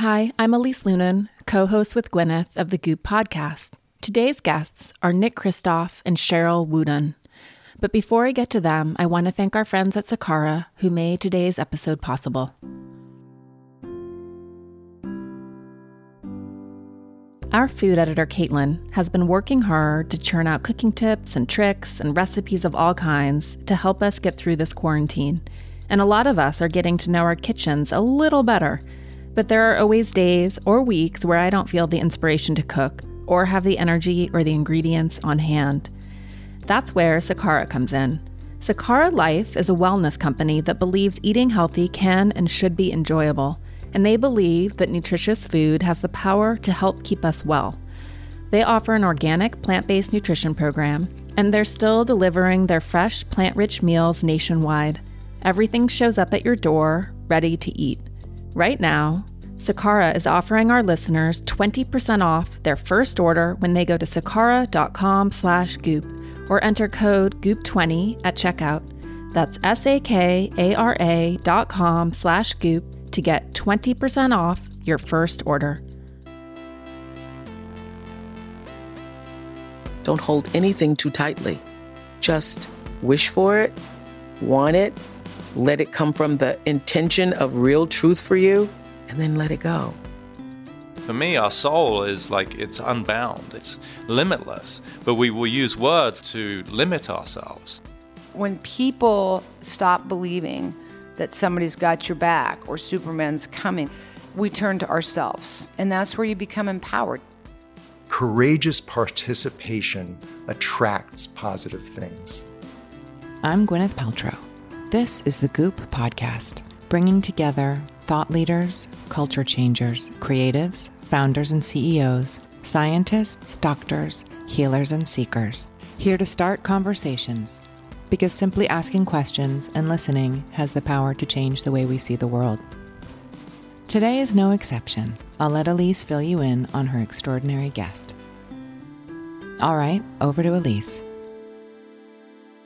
Hi, I'm Elise Loehnen, co host with Gwyneth of the Goop podcast. Today's guests are Nick Kristof and Sheryl WuDunn. But before I get to them, I want to thank our friends at Sakara who made today's episode possible. Our food editor, Caitlin, has been working hard to churn out cooking tips and tricks and recipes of all kinds to help us get through this quarantine. And a lot of us are getting to know our kitchens a little better. But there are always days or weeks where I don't feel the inspiration to cook or have the energy or the ingredients on hand. That's where Sakara comes in. Sakara Life is a wellness company that believes eating healthy can and should be enjoyable and they believe that nutritious food has the power to help keep us well. They offer an organic, plant based nutrition program, and they're still delivering their fresh, plant rich meals nationwide. Everything shows up at your door, ready to eat. Right now, Sakara is offering our listeners 20% off their first order when they go to sakara.com slash goop or enter code GOOP20 at checkout. That's S-A-K-A-R-A dot com slash goop to get 20% off your first order. Don't hold anything too tightly. Just wish for it, want it, let it come from the intention of real truth for you, and then let it go. For me, our soul is like it's unbound, it's limitless, but we will use words to limit ourselves. When people stop believing that somebody's got your back or Superman's coming. We turn to ourselves, and that's where you become empowered. Courageous participation attracts positive things. I'm Gwyneth Paltrow. This is the Goop Podcast, bringing together thought leaders, culture changers, creatives, founders and CEOs, scientists, doctors, healers, and seekers, here to start conversations because simply asking questions and listening has the power to change the way we see the world. Today is no exception. I'll let Elise fill you in on her extraordinary guest. All right, over to Elise.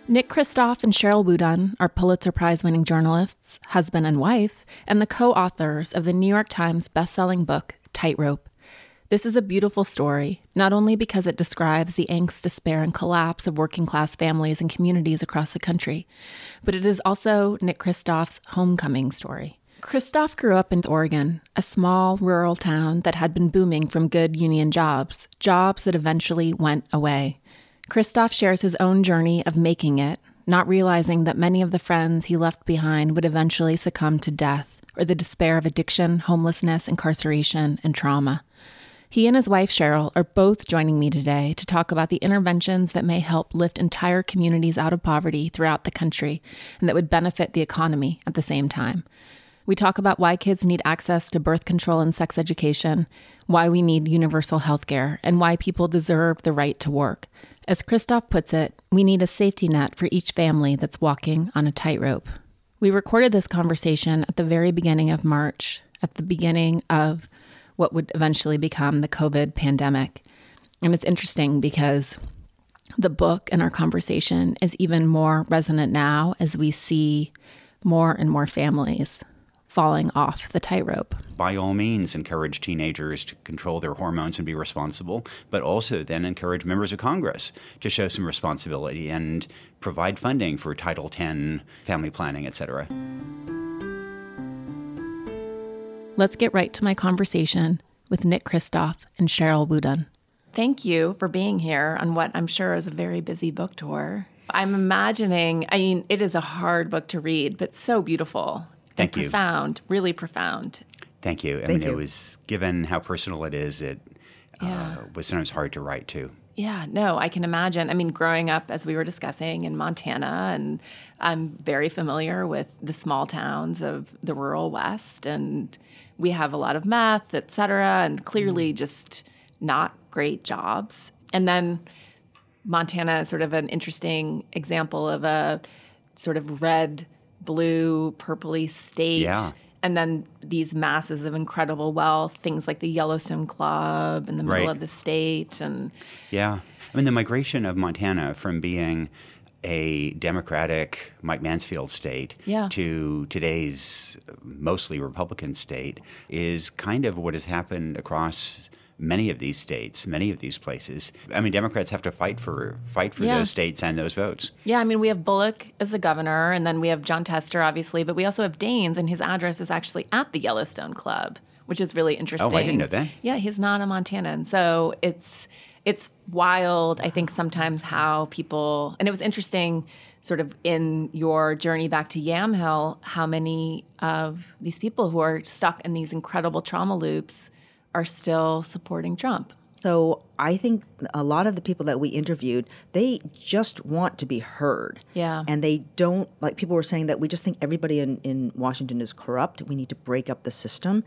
Nick Kristof and Sheryl WuDunn are Pulitzer Prize winning journalists, husband and wife, and the co authors of the New York Times bestselling book, Tightrope this is a beautiful story, not only because it describes the angst, despair, and collapse of working class families and communities across the country, but it is also Nick Kristof's homecoming story. Kristof grew up in Oregon, a small rural town that had been booming from good union jobs, jobs that eventually went away. Kristof shares his own journey of making it, not realizing that many of the friends he left behind would eventually succumb to death or the despair of addiction, homelessness, incarceration, and trauma. He and his wife, Sheryl are both joining me today to talk about the interventions that may help lift entire communities out of poverty throughout the country and that would benefit the economy at the same time. We talk about why kids need access to birth control and sex education, why we need universal health care, and why people deserve the right to work. As Kristof puts it, we need a safety net for each family that's walking on a tightrope. We recorded this conversation at the very beginning of March, at the beginning of what would eventually become the COVID pandemic. And it's interesting because the book and our conversation is even more resonant now as we see more and more families falling off the tightrope. By all means, encourage teenagers to control their hormones and be responsible, but also then encourage members of Congress to show some responsibility and provide funding for Title X, family planning, etc. Let's get right to my conversation with Nick Kristof and Sheryl WuDunn. Thank you for being here on what I'm sure is a very busy book tour. I'm imagining, I mean, it is a hard book to read, but so beautiful. Thank you. Profound, really profound. Thank you. I Thank mean, you. it was, given how personal it is, it yeah. uh, was sometimes hard to write too. Yeah, no, I can imagine. I mean, growing up, as we were discussing in Montana, and I'm very familiar with the small towns of the rural West, and we have a lot of meth, et cetera, and clearly mm. just not great jobs. And then Montana is sort of an interesting example of a sort of red, blue, purpley state. Yeah. And then these masses of incredible wealth, things like the Yellowstone Club in the middle right. of the state. And yeah. I mean, the migration of Montana from being a democratic Mike Mansfield state Yeah. to today's mostly Republican state is kind of what has happened across many of these states, many of these places. I mean, Democrats have to fight for fight for Yeah. those states and those votes. Yeah, I mean, we have Bullock as the governor, and then we have Jon Tester, obviously, but we also have Daines, and his address is actually at the Yellowstone Club, which is really interesting. Oh, I didn't know that. Yeah, he's not a Montanan, so it's it's wild. I think sometimes how people, and it was interesting, sort of in your journey back to Yamhill, how many of these people who are stuck in these incredible trauma loops are still supporting Trump. So I think a lot of the people that we interviewed, they just want to be heard. Yeah. And they don't, like people were saying that we just think everybody in, in Washington is corrupt. We need to break up the system.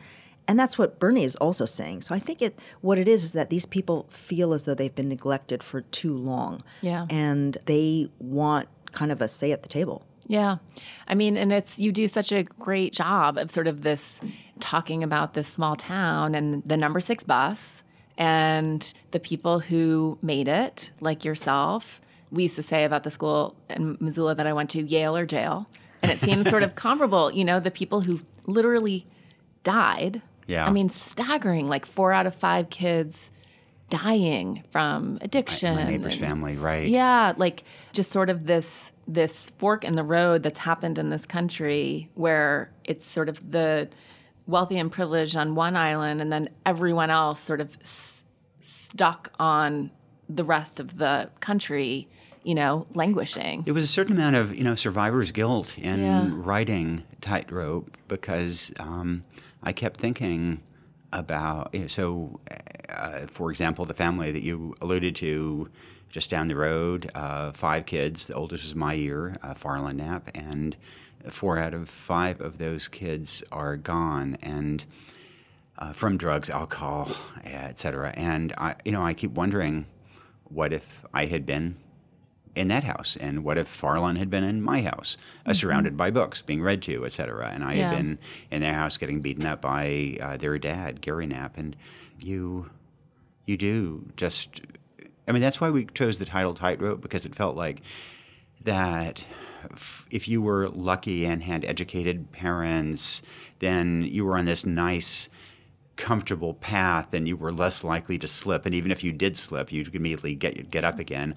And that's what Bernie is also saying. So I think it what it is is that these people feel as though they've been neglected for too long. Yeah. And they want kind of a say at the table. Yeah. I mean, and it's, you do such a great job of sort of this talking about this small town and the number six bus and the people who made it, like yourself. We used to say about the school in Missoula that I went to, Yale or jail. And it seems sort of comparable, you know, the people who literally died. Yeah. I mean, staggering, like four out of five kids dying from addiction. My neighbor's and- family, right? yeah, like just sort of this this fork in the road that's happened in this country where it's sort of the wealthy and privileged on one island and then everyone else sort of s- stuck on the rest of the country, you know, languishing. There was a certain amount of you know survivor's guilt in Yeah. writing Tightrope because um, I kept thinking about you know, so uh, for example the family that you alluded to just down the road uh, five kids. The oldest was my year uh, Farland Knapp and four out of five of those kids are gone. And uh, from drugs alcohol etc and I you know I keep wondering what if I had been in that house? And what if Farland had been in my house uh, surrounded by books being read to et cetera. And I Yeah. had been in their house getting beaten up by uh, their dad Gary Knapp. And you you do just I mean that's why we chose the title Tightrope because it felt like that if you were lucky and had educated parents then you were on this nice comfortable path and you were less likely to slip. And even if you did slip you could immediately get get up again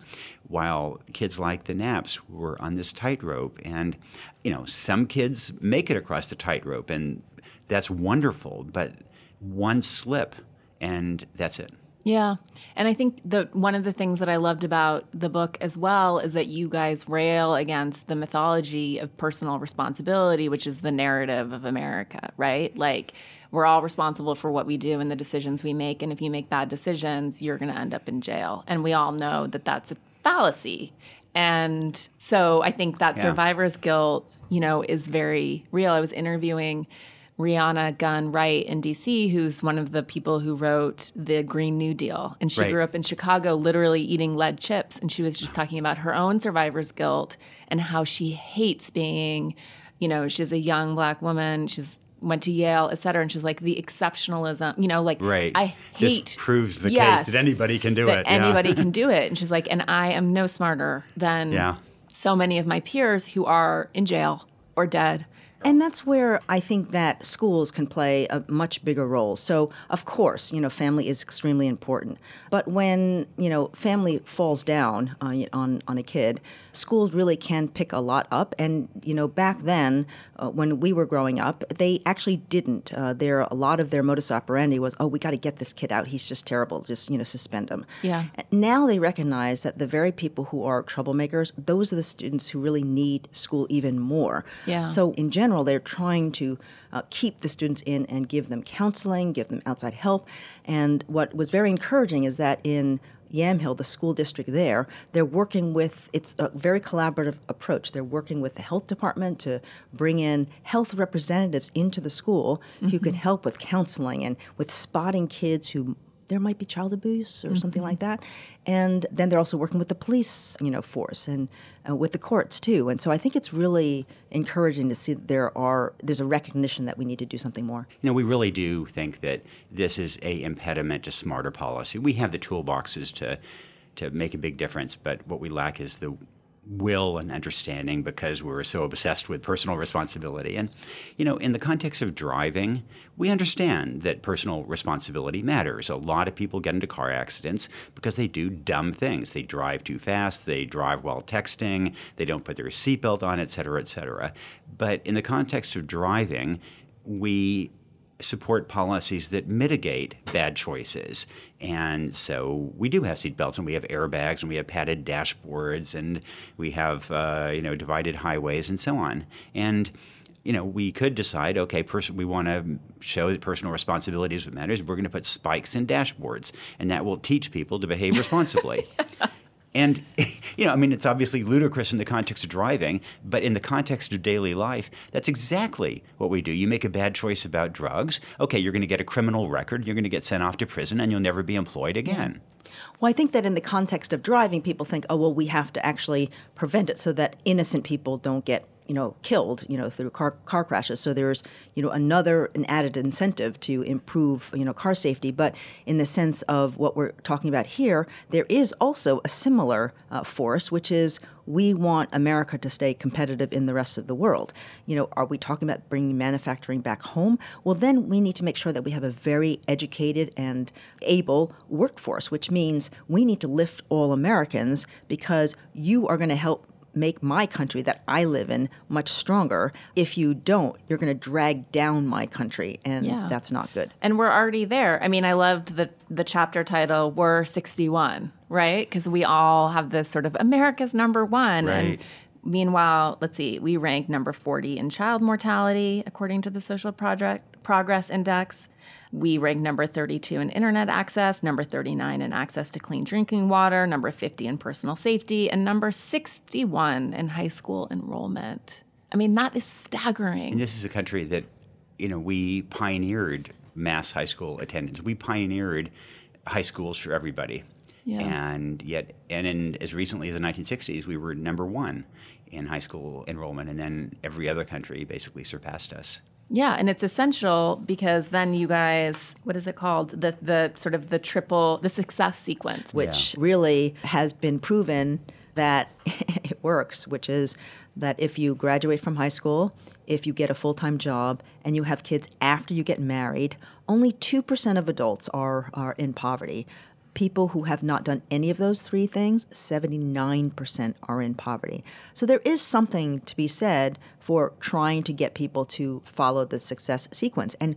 while kids like the Knapps were on this tightrope. And you know some kids make it across the tightrope and that's wonderful but one slip and that's it Yeah. And I think that one of the things that I loved about the book as well is that you guys rail against the mythology of personal responsibility, which is the narrative of America, right? Like we're all responsible for what we do and the decisions we make and if you make bad decisions, you're going to end up in jail. And we all know that that's a fallacy. And so I think that Yeah. survivor's guilt, you know, is very real. I was interviewing Rhiana Gunn Wright in DC, who's one of the people who wrote the Green New Deal. And she Right. grew up in Chicago literally eating lead chips. And she was just talking about her own survivor's guilt and how she hates being, you know, she's a young black woman. She's went to Yale, et cetera. And she's like, the exceptionalism, you know, like, Right. I This hate. proves the case that anybody can do it, yeah. Anybody can do it. And she's like, and I am no smarter than Yeah. so many of my peers who are in jail or dead. And that's where I think that schools can play a much bigger role. So, of course, you know, family is extremely important. But when, you know, family falls down on, on, on a kid, schools really can pick a lot up. And, you know, back then, uh, when we were growing up, they actually didn't. Uh, there, a lot of their modus operandi was, oh, we got to get this kid out. He's just terrible. Just, you know, suspend him. Yeah. Now they recognize that the very people who are troublemakers, those are the students who really need school even more. Yeah. So in general, they're trying to uh, keep the students in and give them counseling, give them outside help. And what was very encouraging is that in Yamhill, the school district there, they're working with, it's a very collaborative approach. They're working with the health department to bring in health representatives into the school who can help with counseling and with spotting kids who there might be child abuse or something like that. And then they're also working with the police, you know, force and uh, with the courts too. And so I think it's really encouraging to see that there are there's a recognition that we need to do something more. You know, we really do think that this is a impediment to smarter policy. We have the toolboxes to to make a big difference, but what we lack is the will and understanding because we're so obsessed with personal responsibility. And, you know, in the context of driving, we understand that personal responsibility matters. A lot of people get into car accidents because they do dumb things. They drive too fast, they drive while texting, they don't put their seatbelt on, et cetera, et cetera. But in the context of driving, we support policies that mitigate bad choices. And so we do have seatbelts and we have airbags and we have padded dashboards and we have, uh, you know, divided highways and so on. And, you know, we could decide, okay, pers- we want to show that personal responsibility is what matters. We're going to put spikes in dashboards and that will teach people to behave responsibly. And, you know, I mean, it's obviously ludicrous in the context of driving, but in the context of daily life, that's exactly what we do. You make a bad choice about drugs. Okay, you're going to get a criminal record, you're going to get sent off to prison, and you'll never be employed again. Well, I think that in the context of driving, people think, oh, well, we have to actually prevent it so that innocent people don't get you know killed you know through car car crashes so there's you know another an added incentive to improve you know car safety but in the sense of what we're talking about here there is also a similar uh, force which is we want America to stay competitive in the rest of the world. You know, are we talking about bringing manufacturing back home? Well, then we need to make sure that we have a very educated and able workforce, which means we need to lift all Americans because you are going to help make my country that I live in much stronger. If you don't, you're going to drag down my country, and Yeah. that's not good. And we're already there. I mean, I loved the the chapter title "We're 61," right? Because we all have this sort of America's number one. And Right. meanwhile, let's see, we rank number 40 in child mortality according to the Social Project Progress Index. We rank number 32 in internet access, number 39 in access to clean drinking water, number 50 in personal safety, and number 61 in high school enrollment. I mean, that is staggering. And this is a country that, you know, we pioneered mass high school attendance. We pioneered high schools for everybody. Yeah. And yet, and in, as recently as the 1960s, we were number one in high school enrollment, and then every other country basically surpassed us. Yeah, and it's essential because then you guys, what is it called? The the sort of the triple, the success sequence. which really has been proven that it works, which is that if you graduate from high school, if you get a full time job, and you have kids after you get married, only 2% of adults are, are in poverty. People who have not done any of those three things, 79% are in poverty. So there is something to be said for trying to get people to follow the success sequence. And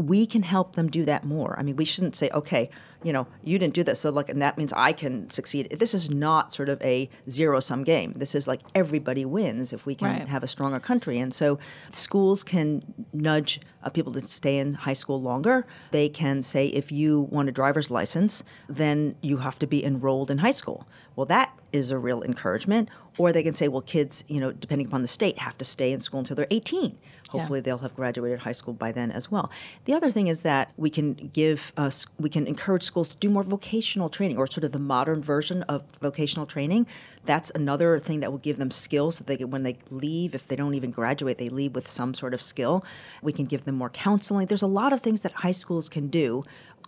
we can help them do that more. I mean, we shouldn't say, okay, you know, you didn't do this, so look, and that means I can succeed. This is not sort of a zero sum game. This is like everybody wins if we can Right. have a stronger country. And so schools can nudge uh, people to stay in high school longer. They can say, if you want a driver's license, then you have to be enrolled in high school. Well, that is a real encouragement. Or they can say, well, kids, you know, depending upon the state, have to stay in school until they're 18. Hopefully, they'll have graduated high school by then as well. The other thing is that we can give us, we can encourage schools to do more vocational training, or sort of the modern version of vocational training. That's another thing that will give them skills that they get when they leave. If they don't even graduate, they leave with some sort of skill. We can give them more counseling. There's a lot of things that high schools can do.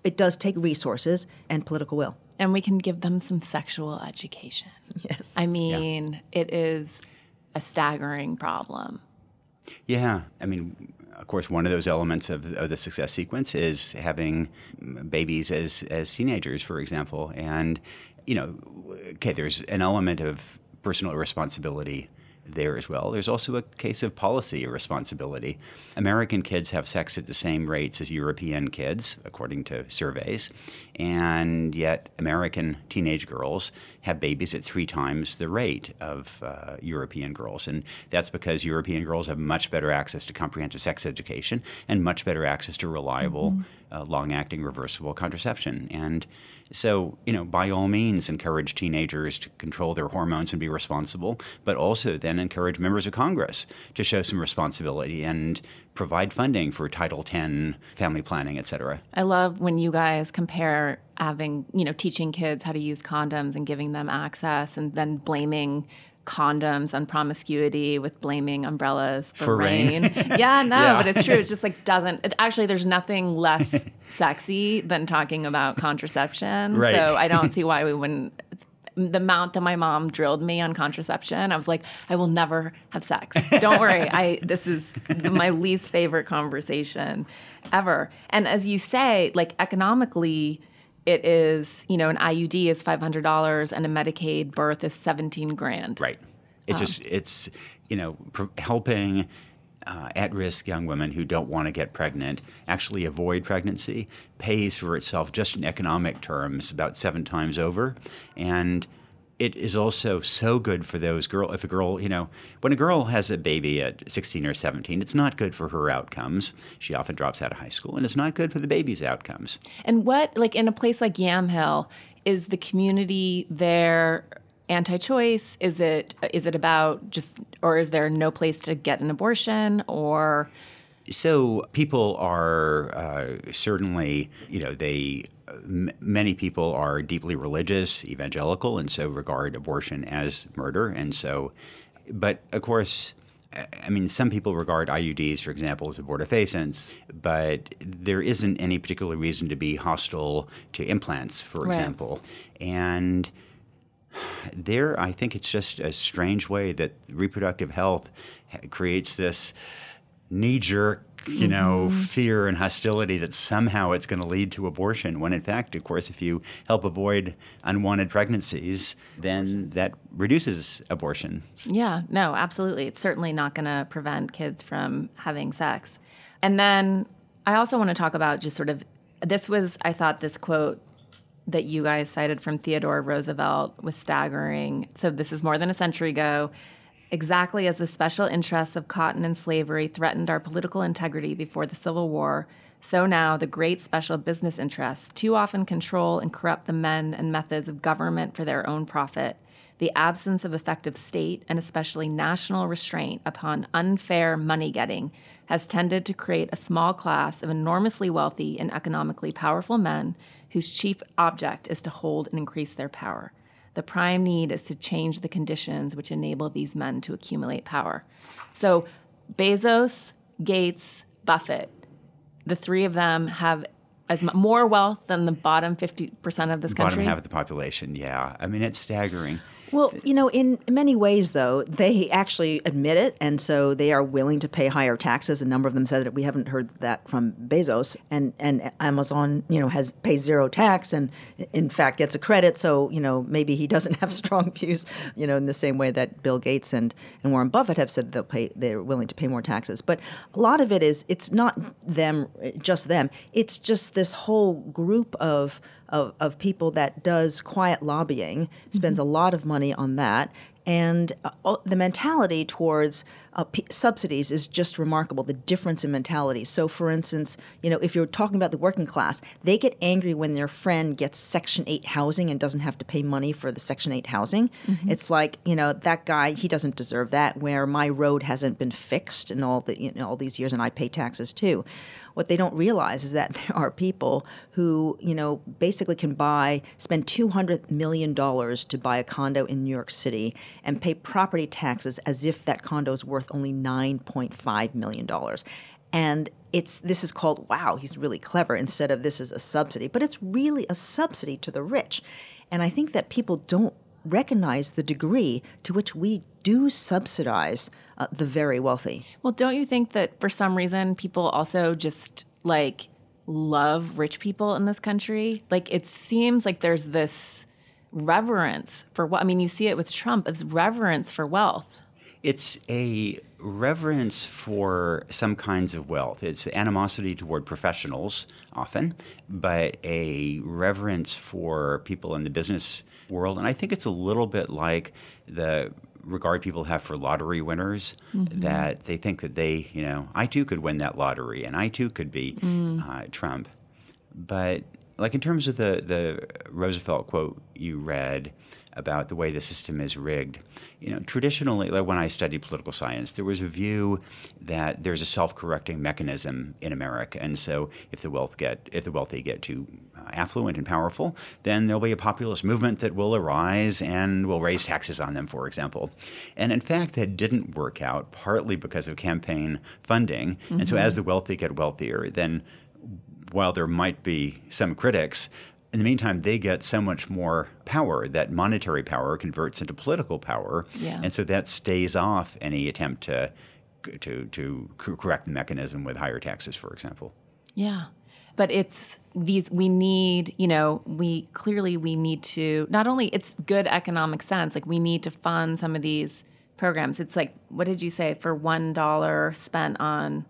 It does take resources and political will. and we can give them some sexual education. Yes. I mean, it is a staggering problem. Yeah, I mean, of course, one of those elements of, of the success sequence is having babies as as teenagers, for example, and you know, okay, there's an element of personal responsibility there as well. There's also a case of policy responsibility. American kids have sex at the same rates as European kids, according to surveys, and yet American teenage girls have babies at three times the rate of uh, European girls. And that's because European girls have much better access to comprehensive sex education and much better access to reliable, uh, long acting, reversible contraception. And so, you know, by all means, encourage teenagers to control their hormones and be responsible, but also then encourage members of Congress to show some responsibility and provide funding for Title X family planning, et cetera. I love when you guys compare having, you know, teaching kids how to use condoms and giving them access and then blaming condoms and promiscuity with blaming umbrellas for, For rain. yeah, no, Yeah. but it's true. It's just like doesn't it, actually there's nothing less sexy than talking about contraception. Right. So I don't see why we wouldn't the amount that my mom drilled me on contraception, I was like, I will never have sex. Don't worry. I this is my least favorite conversation ever. And as you say, like economically, it is, you know, an IUD is $500 and a Medicaid birth is 17 grand. Right. It just it's you know pr- helping uh, at-risk young women who don't want to get pregnant actually avoid pregnancy pays for itself just in economic terms about seven times over, and it is also so good for those girl. If a girl, you know, when a girl has a baby at 16 or 17, it's not good for her outcomes. She often drops out of high school, and it's not good for the baby's outcomes. And what, like in a place like Yamhill, is the community there anti-choice? Is it is it about just, or is there no place to get an abortion, or? So people are uh, certainly, you know, they m- many people are deeply religious, evangelical, and so regard abortion as murder, and so, but of course. I mean, some people regard IUDs, for example, as abortifacients, but there isn't any particular reason to be hostile to implants, for Right. example. And there, I think it's just a strange way that reproductive health creates this knee jerk, you know, mm-hmm. fear and hostility that somehow it's going to lead to abortion. When in fact, of course, if you help avoid unwanted pregnancies, then that reduces abortion. Yeah, no, absolutely. It's certainly not going to prevent kids from having sex. And then I also want to talk about just sort of this was, I thought, this quote that you guys cited from Theodore Roosevelt was staggering. So this is more than a century ago. Exactly as the special interests of cotton and slavery threatened our political integrity before the Civil War, so now the great special business interests too often control and corrupt the men and methods of government for their own profit. The absence of effective state and especially national restraint upon unfair money getting has tended to create a small class of enormously wealthy and economically powerful men whose chief object is to hold and increase their power. The prime need is to change the conditions which enable these men to accumulate power. So, Bezos, Gates, Buffett, the three of them have as more wealth than the bottom 50% of this country. Bottom half of the population, yeah. I mean, it's staggering. Well, you know, in many ways, though, they actually admit it, and so they are willing to pay higher taxes. A number of them said that we haven't heard that from Bezos, and and Amazon, you know, has pays zero tax, and in fact gets a credit. So you know, maybe he doesn't have strong views, you know, in the same way that Bill Gates and and Warren Buffett have said they'll pay, they're willing to pay more taxes. But a lot of it is it's not them, just them. It's just this whole group of of, of people that does quiet lobbying, spends a lot of money on that. And uh, uh, the mentality towards uh, p- subsidies is just remarkable. The difference in mentality. So, for instance, you know, if you're talking about the working class, they get angry when their friend gets Section Eight housing and doesn't have to pay money for the Section Eight housing. It's like, you know, that guy he doesn't deserve that. Where my road hasn't been fixed in all the you know, all these years, and I pay taxes too. What they don't realize is that there are people who, you know, basically can buy, spend $200 million to buy a condo in New York City and pay property taxes as if that condo is worth only $9.5 million. And it's this is called wow, he's really clever instead of this is a subsidy, but it's really a subsidy to the rich. And I think that people don't recognize the degree to which we do subsidize uh, the very wealthy. Well, don't you think that for some reason people also just like love rich people in this country? Like it seems like there's this reverence for what I mean, you see it with Trump, it's reverence for wealth. It's a reverence for some kinds of wealth. It's animosity toward professionals often, but a reverence for people in the business world. And I think it's a little bit like the regard people have for lottery winners that they think that they, you know, I too could win that lottery and I too could be uh, Trump. But like in terms of the the Roosevelt quote you read about the way the system is rigged, you know, traditionally, like when I studied political science, there was a view that there's a self-correcting mechanism in America, and so if the wealth get if the wealthy get too Uh, affluent and powerful, then there'll be a populist movement that will arise and will raise taxes on them, for example. And in fact, that didn't work out partly because of campaign funding, and so mm-hmm. as the wealthy get wealthier, then while there might be some critics, in the meantime, they get so much more power that monetary power converts into political power, Yeah. and so that stays off any attempt to to to correct the mechanism with higher taxes, for example. Yeah. But it's these we need, you know, we clearly we need to not only it's good economic sense, like we need to fund some of these programs. It's like what did you say for one dollar spent on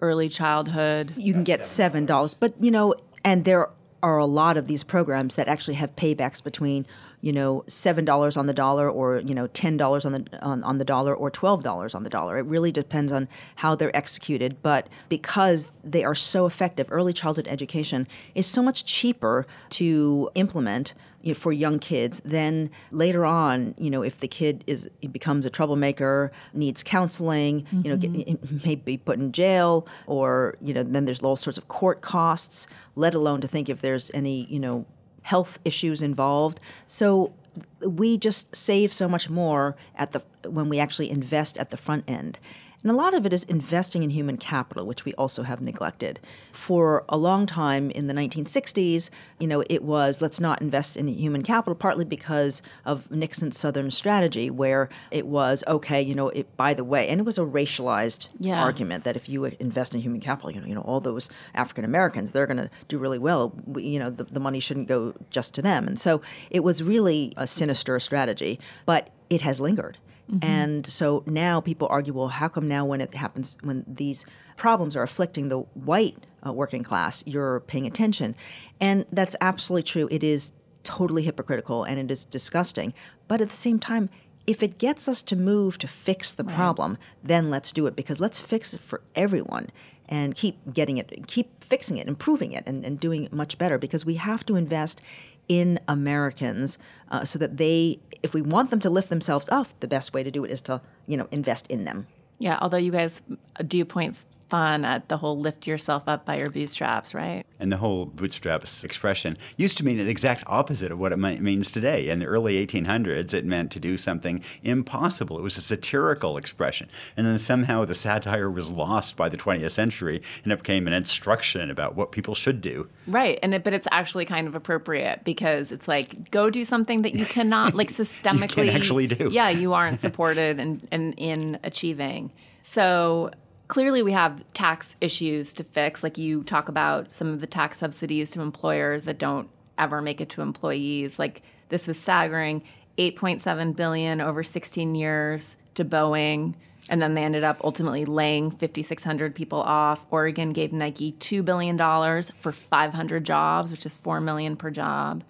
early childhood? you can get seven dollars but you know and there are a lot of these programs that actually have paybacks between you know seven dollars on the dollar or you know ten dollars on the on, on the dollar or twelve dollars on the dollar. It really depends on how they're executed. But because they are so effective early childhood education is so much cheaper to implement you know, for young kids then later on you know if the kid is becomes a troublemaker needs counseling you know get, mm-hmm. may be put in jail or you know then there's all sorts of court costs let alone to think if there's any you know health issues involved. So we just save so much more at the when we actually invest at the front end and a lot of it is investing in human capital, which we also have neglected. For a long time in the 1960s, you know, it was let's not invest in human capital, partly because of Nixon's Southern strategy, where it was okay, you know, it by the way, and it was a racialized Yeah. argument that if you invest in human capital, you know, you know, all those African Americans, they're going to do really well. We, you know, the, the money shouldn't go just to them, and so it was really a sinister strategy, but it has lingered. And so now people argue, well, how come now when it happens, when these problems are afflicting the white uh, working class, you're paying attention? And that's absolutely true. It is totally hypocritical and it is disgusting. But at the same time, if it gets us to move to fix the problem, then let's do it because let's fix it for everyone and keep getting it, keep fixing it, improving it, and, and doing it much better because we have to invest in Americans uh, so that they, if we want them to lift themselves up, the best way to do it is to, you know, invest in them. Yeah, although you guys do point fun at the whole lift yourself up by your bootstraps, right? And the whole bootstraps expression used to mean the exact opposite of what it means today. In the early 1800s, it meant to do something impossible. It was a satirical expression. And then somehow the satire was lost by the 20th century and it became an instruction about what people should do. Right. And it, but it's actually kind of appropriate because it's like go do something that you cannot like systemically actually do. Yeah, you aren't supported and in, in, in achieving. So clearly we have tax issues to fix. Like you talk about some of the tax subsidies to employers that don't ever make it to employees. Like this was staggering. 8.7 billion over 16 years to Boeing and then they ended up ultimately laying 5600 people off. Oregon gave Nike 2 billion dollars for 500 jobs, which is 4 million per job.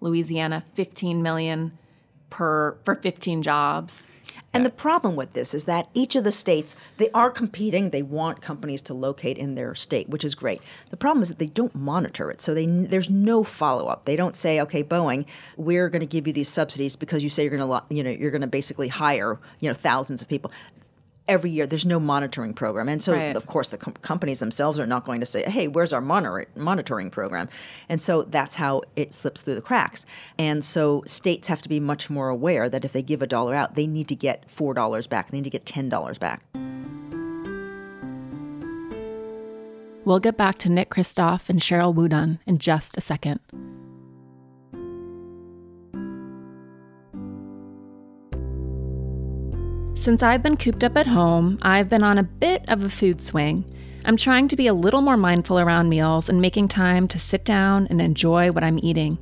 Louisiana 15 million per for 15 jobs. And the problem with this is that each of the states, they are competing. They want companies to locate in their state, which is great. The problem is that they don't monitor it. So they, there's no follow up. They don't say, okay, Boeing, we're going to give you these subsidies because you say you're going to, you know, you're going to basically hire, you know, thousands of people. Every year, there's no monitoring program, and so Right. of course the com- companies themselves are not going to say, "Hey, where's our monitor- monitoring program?" And so that's how it slips through the cracks. And so states have to be much more aware that if they give a dollar out, they need to get four dollars back. They need to get ten dollars back. We'll get back to Nick Kristof and Sheryl WuDunn in just a second. Since I've been cooped up at home, I've been on a bit of a food swing. I'm trying to be a little more mindful around meals and making time to sit down and enjoy what I'm eating.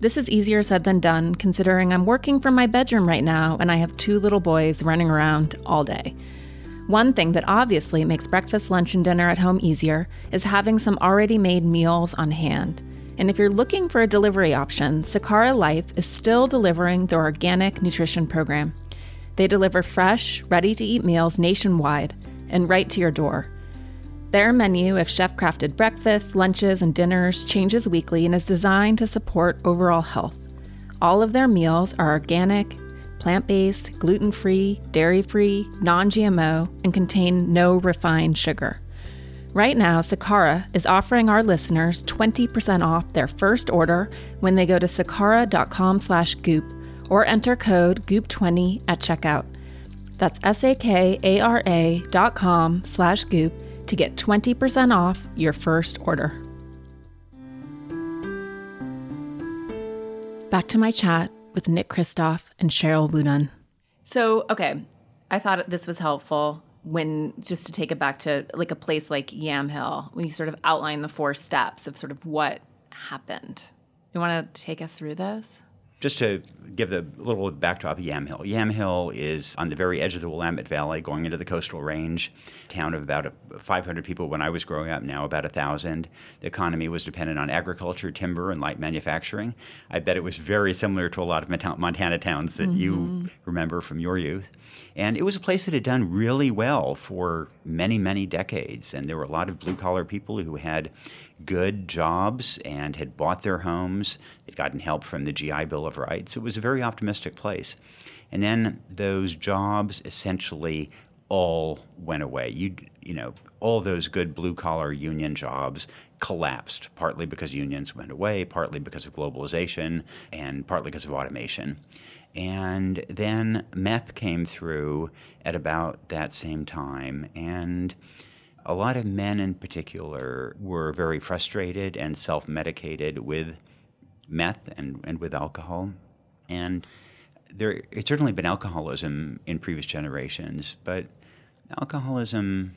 This is easier said than done, considering I'm working from my bedroom right now and I have two little boys running around all day. One thing that obviously makes breakfast, lunch, and dinner at home easier is having some already made meals on hand. And if you're looking for a delivery option, Sakara Life is still delivering their organic nutrition program. They deliver fresh, ready to eat meals nationwide and right to your door. Their menu of chef crafted breakfasts, lunches, and dinners changes weekly and is designed to support overall health. All of their meals are organic, plant based, gluten free, dairy free, non GMO, and contain no refined sugar. Right now, Sakara is offering our listeners 20% off their first order when they go to sakara.com slash goop or enter code goop20 at checkout. That's S-A-K-A-R-A dot com slash goop to get 20% off your first order. Back to my chat with Nick Kristof and Sheryl WuDunn. So, okay, I thought this was helpful when just to take it back to like a place like Yamhill, when you sort of outline the four steps of sort of what happened. You want to take us through this? Just to give the little backdrop of Yamhill. Yamhill is on the very edge of the Willamette Valley, going into the coastal range. Town of about 500 people when I was growing up, now about 1,000. The economy was dependent on agriculture, timber, and light manufacturing. I bet it was very similar to a lot of Montana towns that mm-hmm. you remember from your youth. And it was a place that had done really well for many, many decades. And there were a lot of blue collar people who had good jobs and had bought their homes. They'd gotten help from the GI Bill of Rights. It was a very optimistic place. And then those jobs essentially all went away. You, you know, all those good blue collar union jobs collapsed, partly because unions went away, partly because of globalization, and partly because of automation. And then meth came through at about that same time. And a lot of men in particular were very frustrated and self medicated with meth and, and with alcohol. And there it's certainly been alcoholism in previous generations, but alcoholism,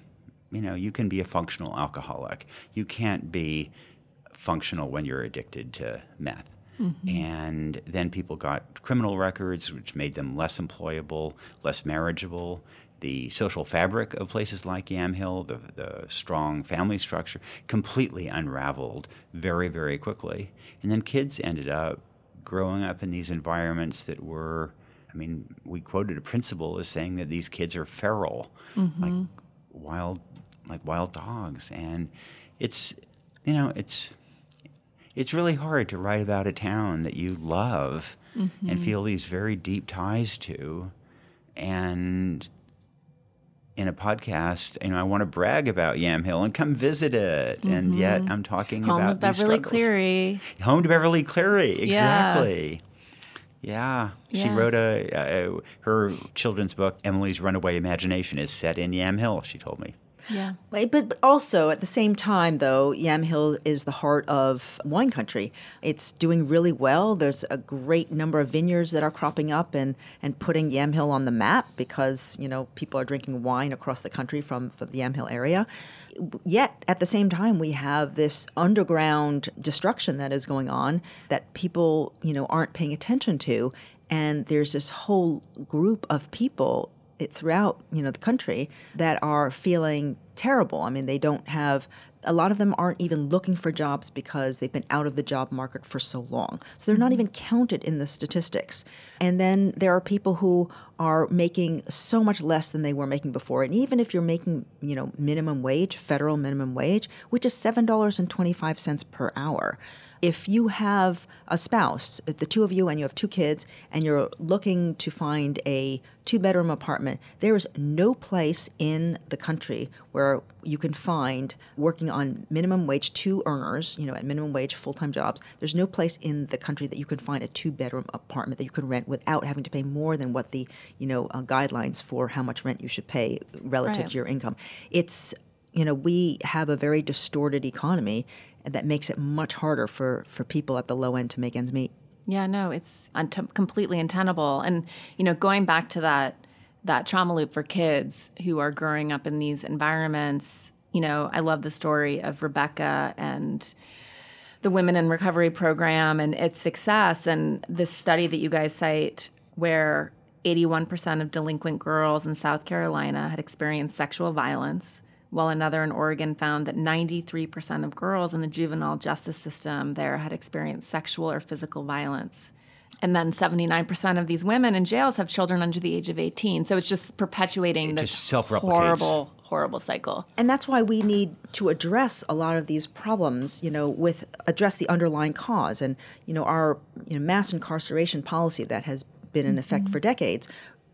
you know, you can be a functional alcoholic. You can't be functional when you're addicted to meth. Mm-hmm. And then people got criminal records, which made them less employable, less marriageable the social fabric of places like Yamhill, the, the strong family structure, completely unraveled very, very quickly. And then kids ended up growing up in these environments that were, I mean, we quoted a principal as saying that these kids are feral, mm-hmm. like wild, like wild dogs. And it's, you know, it's, it's really hard to write about a town that you love mm-hmm. and feel these very deep ties to and in a podcast, you know, I want to brag about Yamhill and come visit it, mm-hmm. and yet I'm talking Home about Beverly struggles. Cleary. Home to Beverly Cleary, exactly. Yeah, yeah. she wrote a, a her children's book. Emily's Runaway Imagination is set in Yamhill. She told me. Yeah. But, but also at the same time, though, Yamhill is the heart of wine country. It's doing really well. There's a great number of vineyards that are cropping up and, and putting Yamhill on the map because, you know, people are drinking wine across the country from, from the Yamhill area. Yet at the same time, we have this underground destruction that is going on that people, you know, aren't paying attention to. And there's this whole group of people throughout you know the country that are feeling terrible. I mean, they don't have a lot of them aren't even looking for jobs because they've been out of the job market for so long. So they're not mm-hmm. even counted in the statistics. And then there are people who are making so much less than they were making before. And even if you're making, you know, minimum wage, federal minimum wage, which is $7.25 per hour, if you have a spouse, the two of you, and you have two kids, and you're looking to find a two bedroom apartment, there is no place in the country where you can find working on minimum wage two earners, you know, at minimum wage full time jobs. There's no place in the country that you can find a two bedroom apartment that you can rent without having to pay more than what the, you know, uh, guidelines for how much rent you should pay relative right. to your income. It's you know, we have a very distorted economy, that makes it much harder for, for people at the low end to make ends meet. Yeah, no, it's un- completely untenable. And you know, going back to that that trauma loop for kids who are growing up in these environments, you know, I love the story of Rebecca and the Women in Recovery program and its success and this study that you guys cite where 81% of delinquent girls in South Carolina had experienced sexual violence while another in Oregon found that 93% of girls in the juvenile justice system there had experienced sexual or physical violence. And then 79% of these women in jails have children under the age of 18. So it's just perpetuating it this just horrible, horrible cycle. And that's why we need to address a lot of these problems, you know, with address the underlying cause. And, you know, our you know, mass incarceration policy that has been in effect mm-hmm. for decades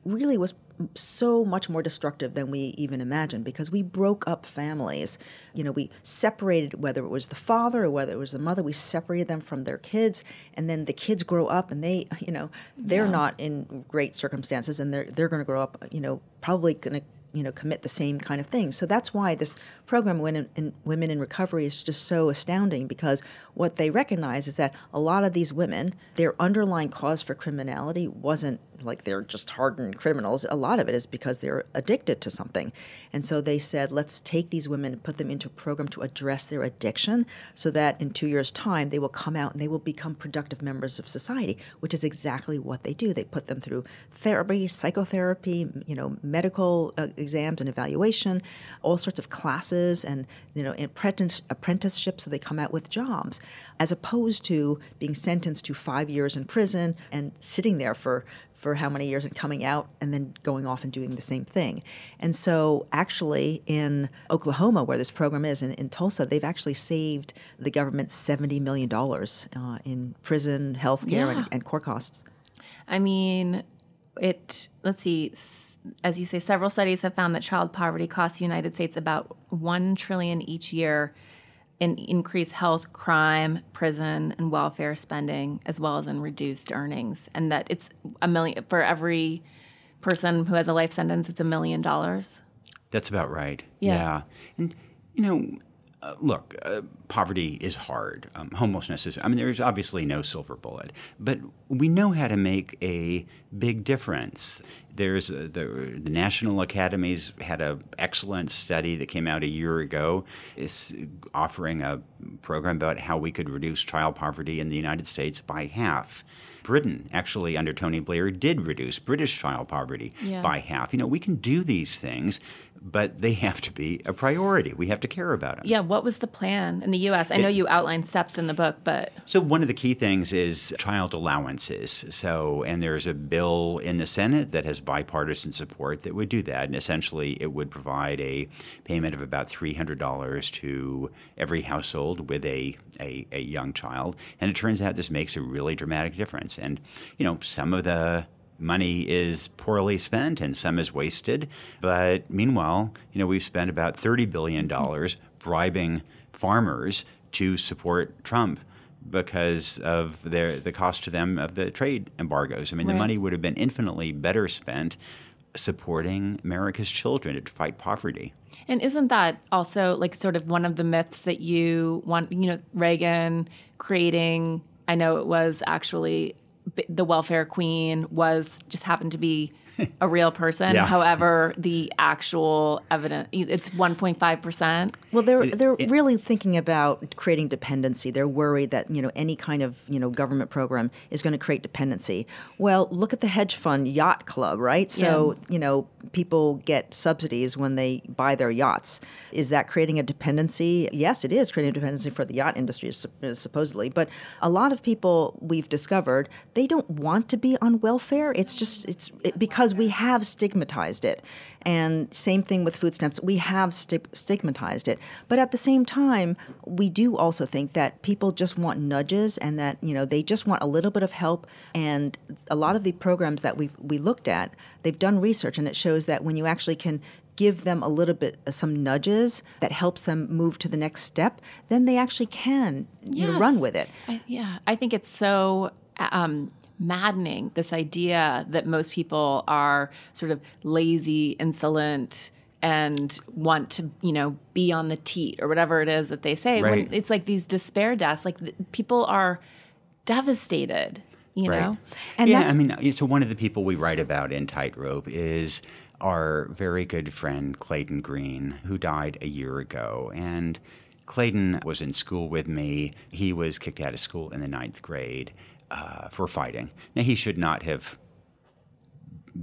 really was so much more destructive than we even imagined because we broke up families. You know, we separated whether it was the father or whether it was the mother, we separated them from their kids and then the kids grow up and they, you know, they're yeah. not in great circumstances and they're they're going to grow up, you know, probably going to you know commit the same kind of things. So that's why this program, Women in, Women in Recovery, is just so astounding because what they recognize is that a lot of these women, their underlying cause for criminality wasn't like they're just hardened criminals. A lot of it is because they're addicted to something. And so they said, let's take these women and put them into a program to address their addiction so that in two years' time they will come out and they will become productive members of society, which is exactly what they do. They put them through therapy, psychotherapy, you know, medical uh, exams and evaluation, all sorts of classes and, you know, apprentice, apprenticeships so they come out with jobs, as opposed to being sentenced to five years in prison and sitting there for for how many years and coming out and then going off and doing the same thing. And so, actually, in Oklahoma, where this program is, in, in Tulsa, they've actually saved the government $70 million uh, in prison, health care, Yeah. and, and court costs. I mean, it, let's see, as you say, several studies have found that child poverty costs the United States about 1 trillion each year in increased health, crime, prison, and welfare spending, as well as in reduced earnings. And that it's a million for every person who has a life sentence, it's a million dollars. That's about right. Yeah. And, you know, uh, look, uh, poverty is hard. Um, homelessness is, I mean, there's obviously no silver bullet, but we know how to make a big difference. There's a, the, the National Academies had an excellent study that came out a year ago. It's offering a program about how we could reduce child poverty in the United States by half. Britain, actually, under Tony Blair, did reduce British child poverty Yeah. by half. You know, we can do these things, but they have to be a priority. We have to care about them. Yeah, what was the plan in the US? I know you outlined steps in the book, but So one of the key things is child allowances. So and there's a bill in the Senate that has bipartisan support that would do that. And essentially it would provide a payment of about three hundred dollars to every household with a, a, a young child. And it turns out this makes a really dramatic difference. And you know, some of the money is poorly spent and some is wasted. But meanwhile, you know, we've spent about $30 billion bribing farmers to support Trump because of their the cost to them of the trade embargoes. I mean, Right. the money would have been infinitely better spent supporting America's children to fight poverty. And isn't that also like sort of one of the myths that you want, you know, Reagan creating? I know it was actually the welfare queen was just happened to be a real person. Yeah. However, the actual evidence, it's 1.5%. Well, they're they're really thinking about creating dependency. They're worried that you know any kind of you know government program is going to create dependency. Well, look at the hedge fund yacht club, right? So you know people get subsidies when they buy their yachts. Is that creating a dependency? Yes, it is creating a dependency for the yacht industry, uh, supposedly. But a lot of people we've discovered they don't want to be on welfare. It's just it's it, because we have stigmatized it. And same thing with food stamps. We have sti- stigmatized it. But at the same time, we do also think that people just want nudges and that, you know, they just want a little bit of help. And a lot of the programs that we we looked at, they've done research and it shows that when you actually can give them a little bit uh, some nudges that helps them move to the next step, then they actually can you know, run with it. I, yeah, I think it's so um, maddening this idea that most people are sort of lazy, insolent, and want to, you know, be on the teat or whatever it is that they say. Right. When it's like these despair deaths, like th- people are devastated. You Right. know, And yeah, I mean, uh, so one of the people we write about in Tightrope is our very good friend Clayton Green, who died a year ago. And Clayton was in school with me. He was kicked out of school in the ninth grade uh, for fighting. Now, he should not have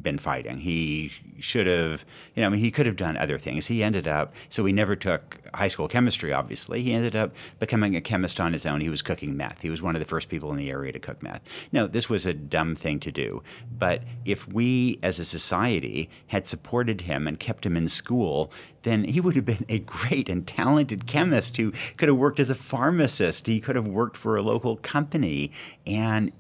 been fighting. He should have, you know, I mean, he could have done other things. He ended up, so he never took high school chemistry, obviously. He ended up becoming a chemist on his own. He was cooking meth. He was one of the first people in the area to cook meth. No, this was a dumb thing to do. But if we as a society had supported him and kept him in school, then he would have been a great and talented chemist who could have worked as a pharmacist. He could have worked for a local company. And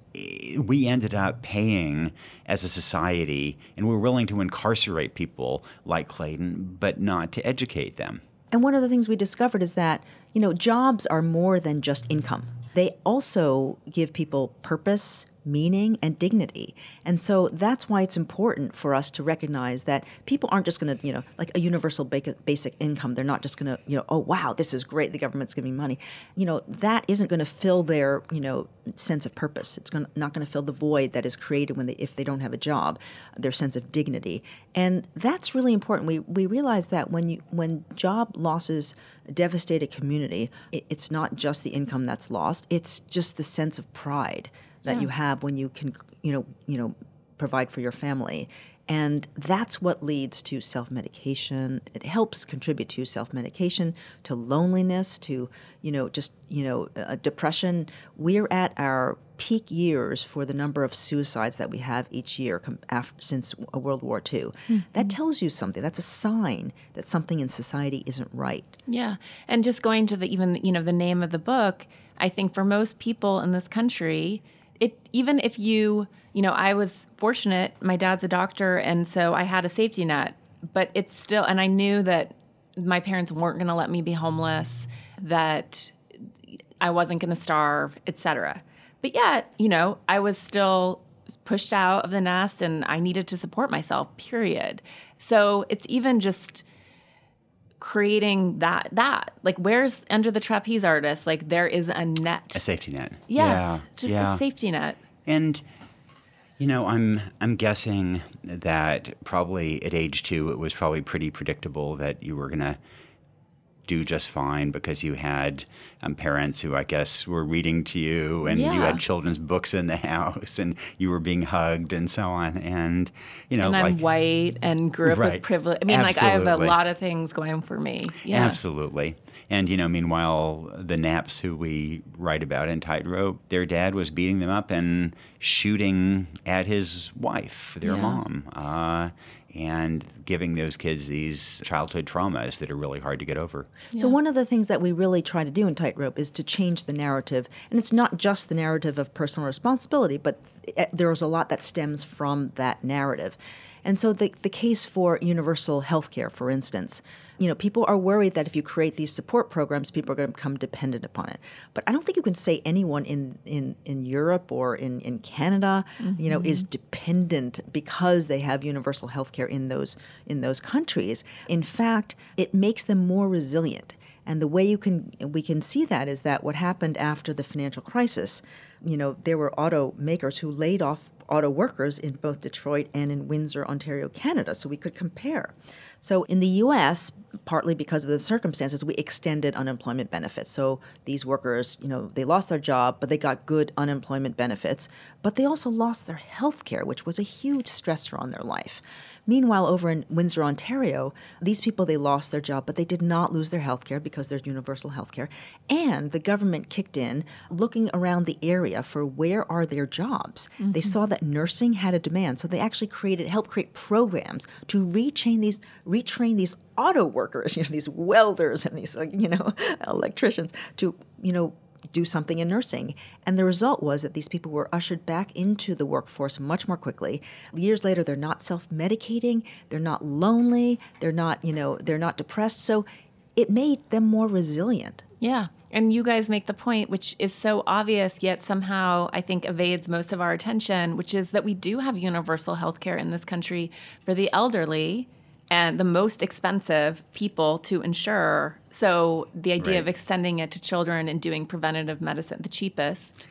we ended up paying as a society, and we're willing to incarcerate people like Clayton, but not to educate them. And one of the things we discovered is that, you know, jobs are more than just income. They also give people purpose, meaning and dignity. And so that's why it's important for us to recognize that people aren't just going to, you know, like a universal basic income. They're not just going to, you know, oh wow, this is great. The government's giving money. You know, that isn't going to fill their, you know, sense of purpose. It's going not going to fill the void that is created when they if they don't have a job, their sense of dignity. And that's really important. We we realize that when you when job losses devastate a community, it, it's not just the income that's lost. It's just the sense of pride that yeah. you have when you can, you know, you know, provide for your family. And that's what leads to self medication. It helps contribute to self medication, to loneliness, to, you know, just, you know, uh, depression. We're at our peak years for the number of suicides that we have each year com- after, since World War II. Mm-hmm. That tells you something. That's a sign that something in society isn't right. Yeah. And just going to the even, you know, the name of the book, I think for most people in this country, it even if you you know i was fortunate my dad's a doctor and so i had a safety net but it's still and i knew that my parents weren't going to let me be homeless that i wasn't going to starve etc but yet you know i was still pushed out of the nest and i needed to support myself period. So it's even just creating that that like where's under the trapeze artist like there is a net a safety net yes yeah. just yeah. a safety net and you know i'm i'm guessing that probably at age two it was probably pretty predictable that you were going to do just fine because you had um, parents who I guess were reading to you and yeah. you had children's books in the house and you were being hugged and so on. And, you know, and I'm white and grew up right. with privilege. I mean, Absolutely. like I have a lot of things going for me. Yeah. Absolutely. And, you know, meanwhile, the Knapps who we write about in Tightrope, their dad was beating them up and shooting at his wife, their yeah. mom. Uh, and giving those kids these childhood traumas that are really hard to get over. Yeah. So, one of the things that we really try to do in Tightrope is to change the narrative. And it's not just the narrative of personal responsibility, but eh, there's a lot that stems from that narrative. And so, the, the case for universal health care, for instance, you know, people are worried that if you create these support programs, people are going to become dependent upon it. But I don't think you can say anyone in in, in Europe or in, in Canada, mm-hmm. you know, is mm-hmm. dependent because they have universal health care in those in those countries. In fact, it makes them more resilient. And the way you can we can see that is that what happened after the financial crisis, you know, there were automakers who laid off auto workers in both Detroit and in Windsor, Ontario, Canada, so we could compare. So in the US, partly because of the circumstances, we extended unemployment benefits. So these workers, you know, they lost their job, but they got good unemployment benefits, but they also lost their health care, which was a huge stressor on their life. Meanwhile, over in Windsor, Ontario, these people they lost their job, but they did not lose their health care because there's universal health care. And the government kicked in looking around the area for where are their jobs. Mm-hmm. They saw that nursing had a demand, so they actually created helped create programs to retrain these retrain these auto workers, you know, these welders and these you know electricians to you know do something in nursing. And the result was that these people were ushered back into the workforce much more quickly. Years later, they're not self medicating, they're not lonely, they're not, you know, they're not depressed. So it made them more resilient. Yeah. And you guys make the point, which is so obvious, yet somehow I think evades most of our attention, which is that we do have universal health care in this country for the elderly and the most expensive people to insure. So the idea right. of extending it to children and doing preventative medicine, the cheapest.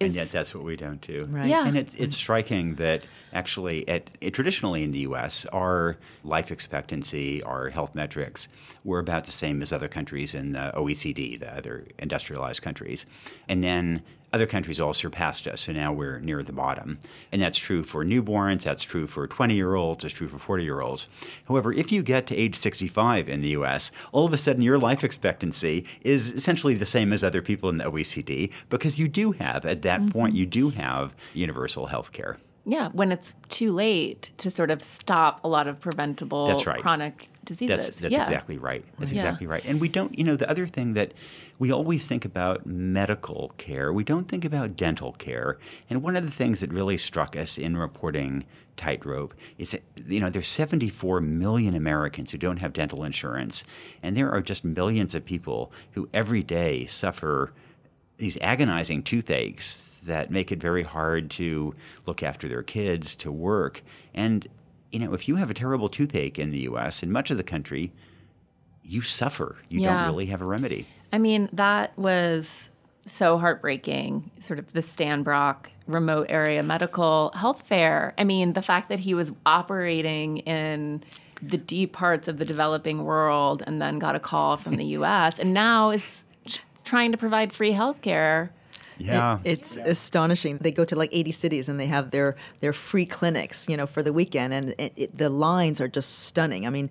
and yet that's what we don't do. Right. Yeah. And it, it's striking that actually, at, it, traditionally in the U.S., our life expectancy, our health metrics, were about the same as other countries in the OECD, the other industrialized countries. And then other countries all surpassed us, so now we're near the bottom. And that's true for newborns, that's true for 20 year olds, it's true for 40 year olds. However, if you get to age 65 in the US, all of a sudden your life expectancy is essentially the same as other people in the OECD because you do have, at that mm-hmm. point, you do have universal health care. Yeah, when it's too late to sort of stop a lot of preventable that's right. chronic diseases. That's, that's yeah. exactly right. That's yeah. exactly right. And we don't, you know, the other thing that we always think about medical care, we don't think about dental care. And one of the things that really struck us in reporting Tightrope is that, you know, there's 74 million Americans who don't have dental insurance. And there are just millions of people who every day suffer these agonizing toothaches that make it very hard to look after their kids, to work. And, you know, if you have a terrible toothache in the US, in much of the country, you suffer. You Yeah. don't really have a remedy. I mean, that was so heartbreaking, sort of the Stan Brock remote area medical health fair. I mean, the fact that he was operating in the deep parts of the developing world and then got a call from the US and now is trying to provide free health care. Yeah. It's astonishing. They go to like 80 cities and they have their their free clinics, you know, for the weekend, and it, it, the lines are just stunning. I mean,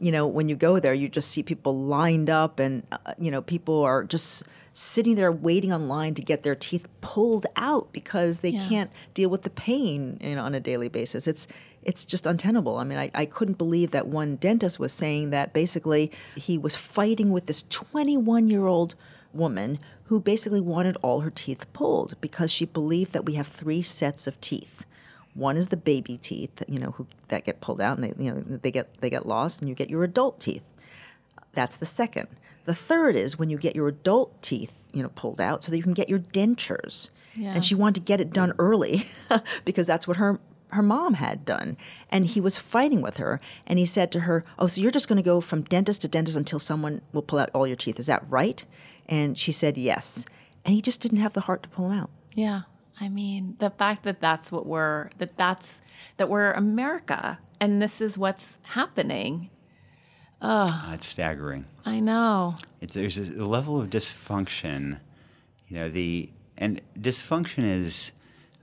you know, when you go there, you just see people lined up, and uh, you know, people are just sitting there waiting online to get their teeth pulled out because they Yeah. can't deal with the pain, you know, on a daily basis. It's it's just untenable. I mean, I, I couldn't believe that one dentist was saying that basically he was fighting with this 21 year old woman who basically wanted all her teeth pulled because she believed that we have three sets of teeth. One is the baby teeth, you know, who that get pulled out and they, you know, they get they get lost, and you get your adult teeth. That's the second. The third is when you get your adult teeth, you know, pulled out so that you can get your dentures. Yeah. And she wanted to get it done early because that's what her her mom had done. And he was fighting with her and he said to her, "Oh, so you're just going to go from dentist to dentist until someone will pull out all your teeth. Is that right?" And she said, "Yes." And he just didn't have the heart to pull him out. Yeah. I mean, the fact that that's what we're that that's that we're America and this is what's happening. Oh, it's staggering. I know. It, there's a level of dysfunction, you know. The and dysfunction is,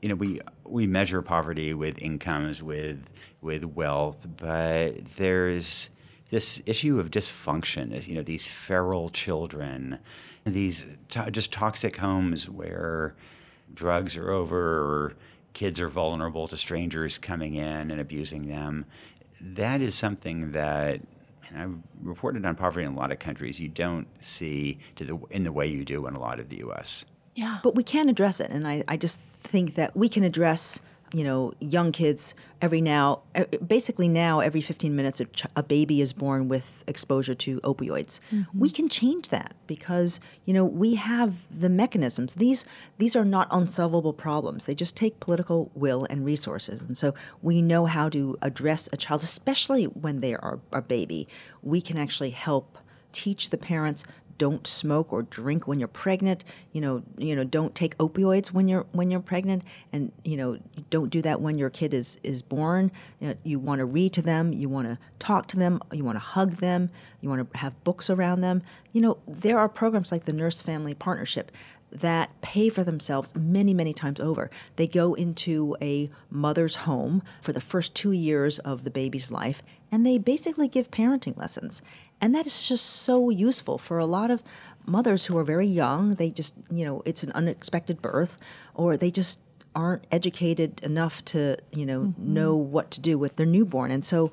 you know, we we measure poverty with incomes, with with wealth, but there's this issue of dysfunction. is, You know, these feral children, these to- just toxic homes where drugs are over or kids are vulnerable to strangers coming in and abusing them. That is something that and I've reported on poverty in a lot of countries. You don't see to the in the way you do in a lot of the U.S. Yeah. But we can address it, and I, I just think that we can address, you know, young kids every now, basically now every 15 minutes a, ch- a baby is born with exposure to opioids. Mm-hmm. We can change that because you know we have the mechanisms. These these are not unsolvable problems. They just take political will and resources, and so we know how to address a child, especially when they are a baby. We can actually help teach the parents don't smoke or drink when you're pregnant you know you know don't take opioids when you're when you're pregnant and you know don't do that when your kid is is born you, know, you want to read to them you want to talk to them you want to hug them you want to have books around them you know there are programs like the nurse family partnership that pay for themselves many, many times over. They go into a mother's home for the first two years of the baby's life, and they basically give parenting lessons. And that is just so useful for a lot of mothers who are very young. They just, you know, it's an unexpected birth, or they just aren't educated enough to, you know, know what to do with their newborn. And so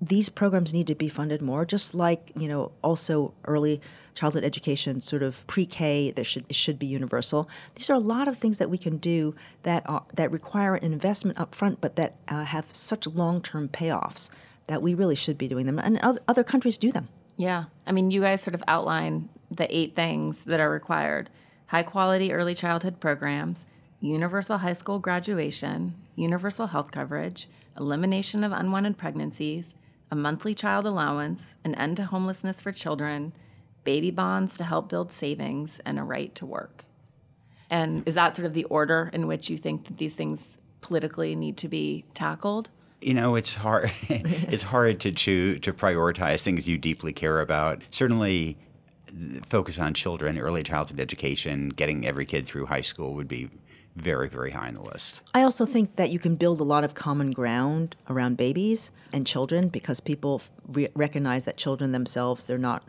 these programs need to be funded more, just like you know, also early childhood education, sort of pre-K. There should it should be universal. These are a lot of things that we can do that are that require an investment up front, but that uh, have such long-term payoffs that we really should be doing them, and other, countries do them. Yeah. I mean, you guys sort of outline the eight things that are required high quality early childhood programs, universal high school graduation, universal health coverage, elimination of unwanted pregnancies, a monthly child allowance, an end to homelessness for children, baby bonds to help build savings, and a right to work. And is that sort of the order in which you think that these things politically need to be tackled? You know, it's hard. it's hard to choose to prioritize things you deeply care about. Certainly, focus on children, early childhood education, getting every kid through high school would be very, very high on the list. I also think that you can build a lot of common ground around babies and children because people re- recognize that children themselves they're not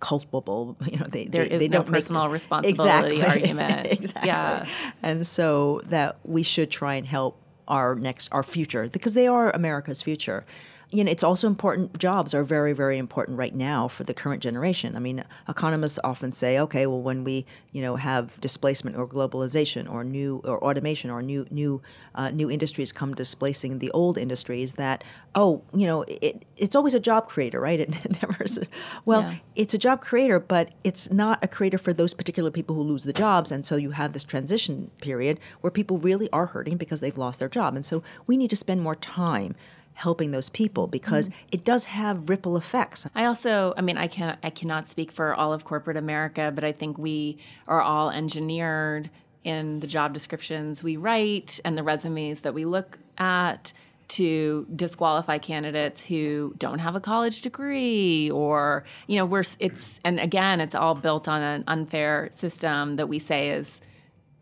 culpable. You know, they There they, is they no don't make- personal responsibility exactly. argument. exactly. Yeah. and so that we should try and help our next our future because they are America's future. You know, it's also important. Jobs are very, very important right now for the current generation. I mean, economists often say, okay, well, when we, you know, have displacement or globalization or new or automation or new new uh, new industries come displacing the old industries, that oh, you know, it, it's always a job creator, right? It, it never is. Well, yeah. it's a job creator, but it's not a creator for those particular people who lose the jobs, and so you have this transition period where people really are hurting because they've lost their job, and so we need to spend more time helping those people because mm-hmm. it does have ripple effects. I also, I mean, I can I cannot speak for all of corporate America, but I think we are all engineered in the job descriptions we write and the resumes that we look at to disqualify candidates who don't have a college degree or you know we're it's and again it's all built on an unfair system that we say is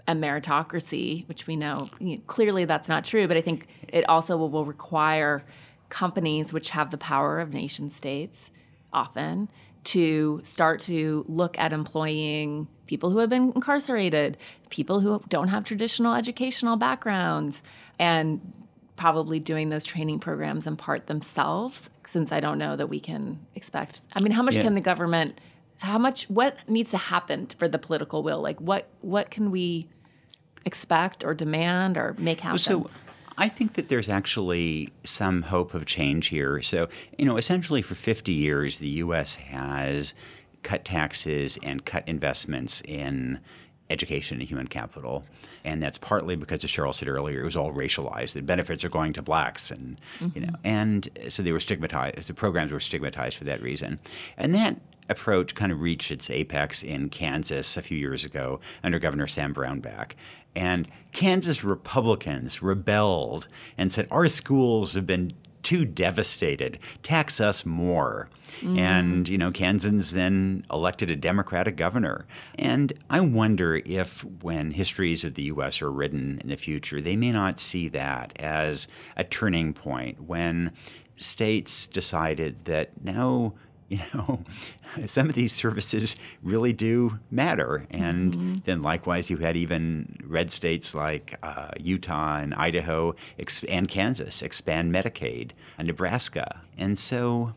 a meritocracy, which we know, you know, clearly that's not true. But I think it also will, will require companies which have the power of nation states often to start to look at employing people who have been incarcerated, people who don't have traditional educational backgrounds, and probably doing those training programs in part themselves, since I don't know that we can expect. I mean, how much yeah. can the government? How much? What needs to happen for the political will? Like, what? What can we? Expect or demand or make happen? So I think that there's actually some hope of change here. So, you know, essentially for 50 years, the U.S. has cut taxes and cut investments in education and human capital. And that's partly because, as Sheryl said earlier, it was all racialized. The benefits are going to blacks, and mm-hmm. you know, and so they were stigmatized. The programs were stigmatized for that reason, and that approach kind of reached its apex in Kansas a few years ago under Governor Sam Brownback. And Kansas Republicans rebelled and said, Our schools have been too devastated. Tax us more. Mm. And, you know, Kansans then elected a Democratic governor. And I wonder if when histories of the U.S. are written in the future, they may not see that as a turning point when states decided that now you know, some of these services really do matter. And mm-hmm. then likewise, you had even red states like uh, Utah and Idaho ex- and Kansas expand Medicaid and Nebraska. And so,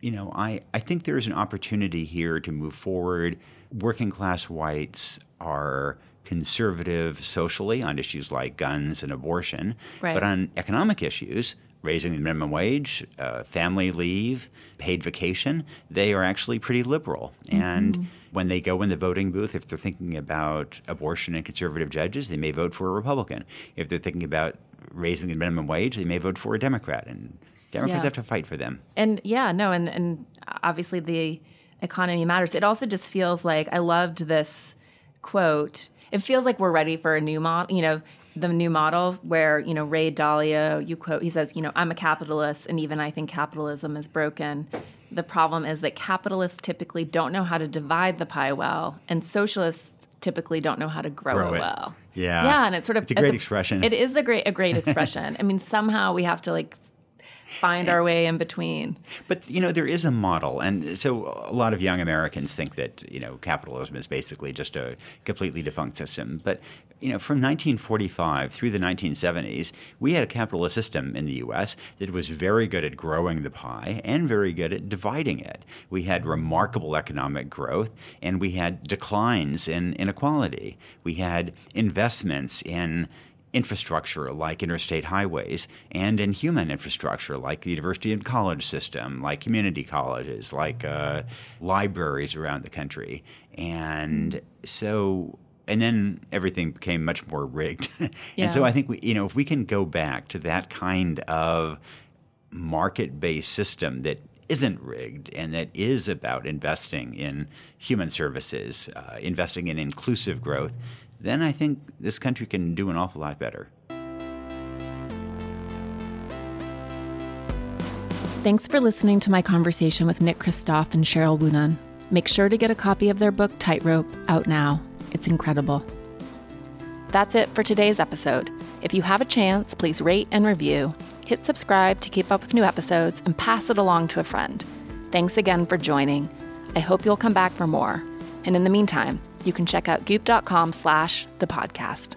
you know, I, I think there is an opportunity here to move forward. Working class whites are conservative socially on issues like guns and abortion, right. but on economic issues, raising the minimum wage, uh, family leave, paid vacation, they are actually pretty liberal. Mm-hmm. And when they go in the voting booth, if they're thinking about abortion and conservative judges, they may vote for a Republican. If they're thinking about raising the minimum wage, they may vote for a Democrat. And Democrats yeah. have to fight for them. And yeah, no, and, and obviously the economy matters. It also just feels like I loved this quote. It feels like we're ready for a new model. You know, the new model where you know Ray Dalio you quote he says you know I'm a capitalist and even I think capitalism is broken. The problem is that capitalists typically don't know how to divide the pie well, and socialists typically don't know how to grow, grow it, it well. Yeah, yeah, and it's sort of it's a great the, expression. It is a great a great expression. I mean, somehow we have to like find our way in between. But you know, there is a model, and so a lot of young Americans think that you know capitalism is basically just a completely defunct system. But you know, from 1945 through the 1970s, we had a capitalist system in the U.S. that was very good at growing the pie and very good at dividing it. We had remarkable economic growth, and we had declines in inequality. We had investments in infrastructure like interstate highways and in human infrastructure like the university and college system, like community colleges, like uh, libraries around the country. And so and then everything became much more rigged. Yeah. and so I think we, you know if we can go back to that kind of market-based system that isn't rigged and that is about investing in human services, uh, investing in inclusive growth, then I think this country can do an awful lot better. Thanks for listening to my conversation with Nick Kristof and Sheryl WuDunn. Make sure to get a copy of their book, Tightrope, out now. It's incredible. That's it for today's episode. If you have a chance, please rate and review, hit subscribe to keep up with new episodes, and pass it along to a friend. Thanks again for joining. I hope you'll come back for more. And in the meantime, you can check out goop.com slash the podcast.